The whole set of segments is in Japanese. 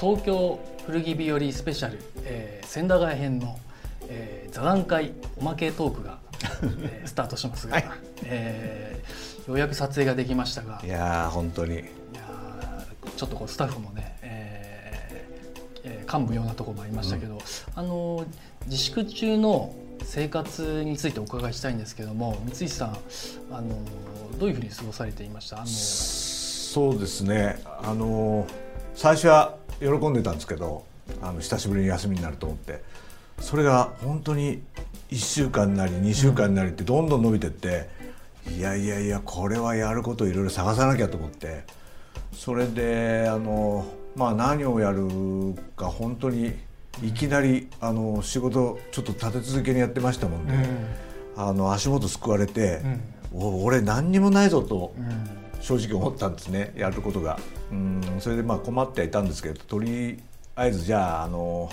東京古着日和スペシャル、えー、千駄ヶ谷編の、えー、座談会おまけトークが、えー、スタートしますが、はい、えー、ようやく撮影ができましたが。いや本当に。いやちょっとこうスタッフもね、えーえー、感無用なところもありましたけど、うん、あの自粛中の生活についてお伺いしたいんですけども三石さんあのどういうふうに過ごされていました？あのそうですね。あの最初は喜んでたんですけどあの久しぶりに休みになると思って。それが本当に1週間なり2週間なりってどんどん伸びてって、うん、いやいやいやこれはやることをいろいろ探さなきゃと思って。それであのまあ何をやるか本当にいきなりあの仕事ちょっと立て続けにやってましたもんで、うん、あの足元すくわれて、うん、俺何にもないぞと。正直思ったんですね。やることが。うんそれでまあ困ってはいたんですけどとりあえずじゃああの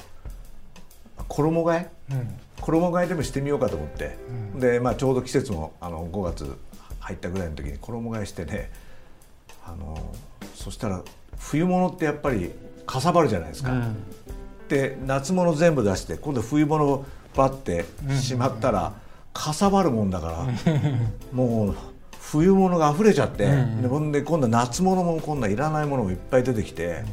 衣替え、うん、衣替えでもしてみようかと思って、うん、で、まあ、ちょうど季節もあの5月入ったぐらいの時に衣替えしてねあのそしたら冬物ってやっぱりかさばるじゃないですか。うん、で夏物全部出して今度冬物バッてしまったら、かさばるもんだからもう冬物が溢れちゃって、うんうん、で今度夏物も今度はいらないものもいっぱい出てきて、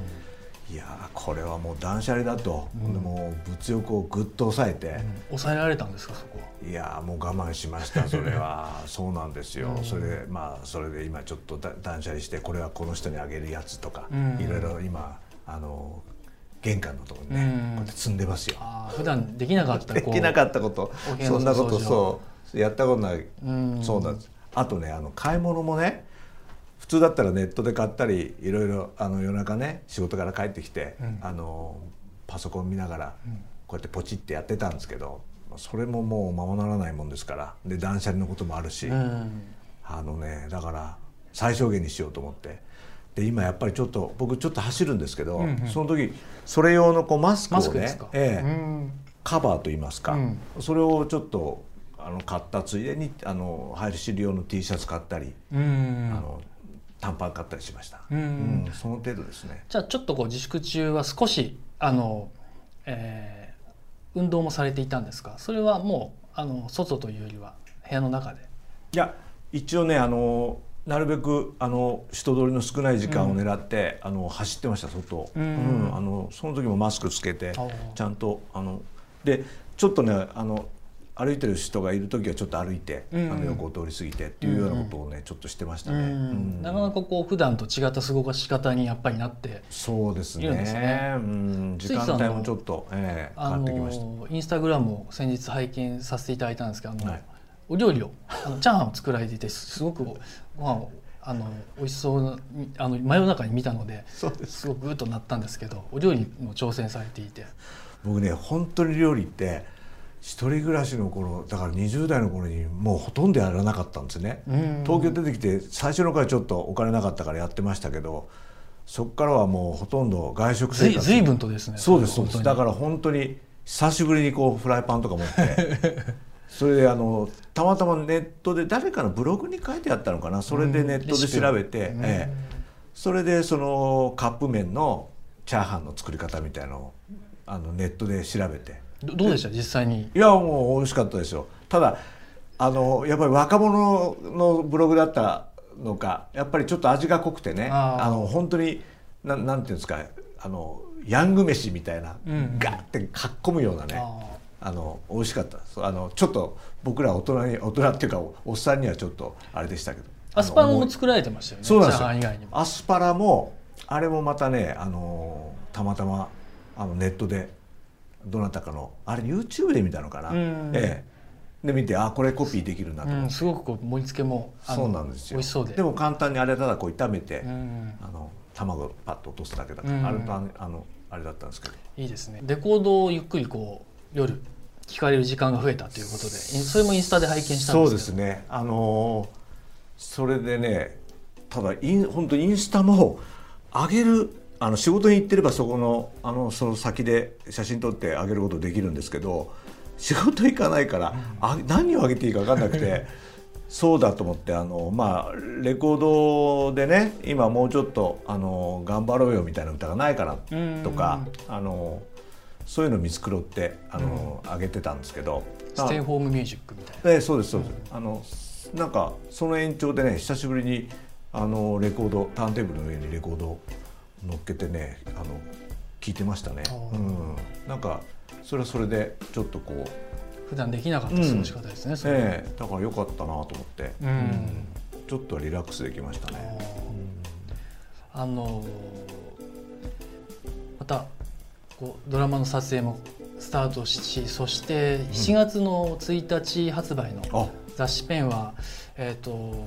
うん、いやこれはもう断捨離だと、うん、でも物欲をぐっと抑えて、うん、抑えられたんですかそこいやもう我慢しました それは。そうなんですよ、それでまあそれで今ちょっと断捨離してこれはこの人にあげるやつとか、いろいろ今あの玄関のところにね、こうやって積んでますよ。普段できなかったできなかったことそんなことそうやったことない、そうなんですあとねあの買い物もね普通だったらネットで買ったりいろいろあの夜中ね仕事から帰ってきて、うん、あのパソコン見ながらこうやってポチってやってたんですけどそれももうままならないもんですからで断捨離のこともあるし、うん、あのねだから最小限にしようと思って。で今やっぱりちょっと僕ちょっと走るんですけど、うんうん、その時それ用のこうマスクをね、ええ、カバーといいますか、それをちょっとあの買ったついでにあの入るる用の T シャツ買ったりあの短パン買ったりしました、うん、その程度ですね。じゃあちょっとこう自粛中は少しあの、えー、運動もされていたんですか？それはもうあの外というよりは部屋の中で。いや一応ねあのなるべくあの人通りの少ない時間を狙って、うん、あの走ってました外、うん、うん、あのその時もマスクつけてちゃんとあのでちょっとねあの歩いてる人がいる時はちょっと歩いて、うん、あの横を通り過ぎてっていうようなことをね、ちょっとしてましたね、なかなかこう普段と違った過ごし方にやっぱりなってそうですね、ね、うん、時間帯もちょっと、えー、変わってきました。インスタグラムを先日拝見させていただいたんですけどあの、はい、お料理をあのチャーハンを作られていてすごくご飯をあの美味しそうなあの真夜中に見たのです。ごくグッとなったんですけどお料理も挑戦されていて。僕ね本当に料理って一人暮らしの頃だから20代の頃にもうほとんどやらなかったんですね、東京出てきて最初の頃ちょっとお金なかったからやってましたけどそこからはもうほとんど外食生活。随分とですねそうですだから本当に久しぶりにこうフライパンとか持って それであのたまたまネットで誰かのブログに書いてあったのかな。それでネットで調べて、ええ、それでそのカップ麺のチャーハンの作り方みたいのをあのネットで調べてどうでした？実際に。いやもう美味しかったですよ。ただあのやっぱり若者のブログだったのかやっぱりちょっと味が濃くてねあの本当にななんていうんですかあのヤング飯みたいな、うん、ガッてかっこむようなねあの美味しかった。あのちょっと僕ら大人に大人っていうかおっさんにはちょっとあれでしたけどアスパラも作られてましたよねそうなんですよ。アスパラもあれもまたねあのたまたまあのネットでどなたかのあれ YouTube で見たのかな、ええ、で見てあこれコピーできるなと、うん、すごくこう盛り付けもそうなんですよ。美味しそうで。でも簡単にあれただこう炒めて、あの卵パッと落とすだけだから、あれとあのあれだったんですけど。いいですね。レコードをゆっくりこう夜聞かれる時間が増えたということでそれもインスタで拝見したんですそうですね。あのそれでねただイン本当インスタも上げるあの仕事に行ってればそこのあのその先で写真撮ってあげることできるんですけど仕事行かないから、あ何をあげていいか分かんなくて そうだと思ってあの、まあ、レコードでね今もうちょっとあの頑張ろうよみたいな歌がないかなとかあのそういうの見繕ってあの、上げてたんですけどステイホームミュージックみたいな、えそうですそうです、あのなんかその延長でね久しぶりにあのレコードターンテーブルの上にレコード乗っけてねあの聞いてましたね、うん、なんかそれはそれでちょっとこう普段できなかった過ごし方ですね、うん、ええ、だから良かったなと思って、うん、ちょっとリラックスできましたね。あのまたこうドラマの撮影もスタートしそして7月の1日発売の雑誌ペンは、えーと、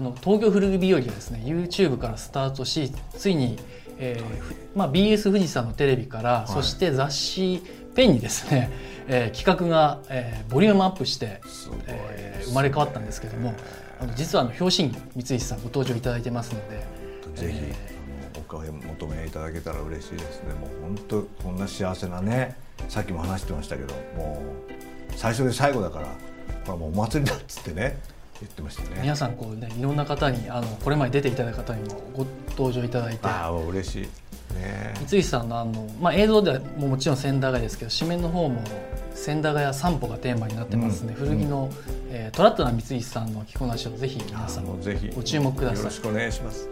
この「東京古着日和」がですね YouTube からスタートしついに、えーまあ、BS 富士山のテレビから、はい、そして雑誌ペンにですね、えー、企画が、えー、ボリュームアップして、えー、生まれ変わったんですけどもあの実はあの表紙に三石さんご登場いただいてますのでぜひ、えー、お声求めいただけたら嬉しいですね。もう本当こんな幸せなねさっきも話してましたけどもう最初で最後だからこれはもうお祭りだっつってね言ってましたね。皆さんこうねいろんな方にあのこれまで出ていただいた方にもご登場いただいて。ああ嬉しい。ね、三石さんのあの、まあ、映像ではももちろん千駄ヶ谷ですけど紙面の方も千駄ヶ谷散歩がテーマになってますので、うん、古着の、うん、えー、トラットな三石さんの着こなしをぜひ皆さんご注目ください。よろしくお願いします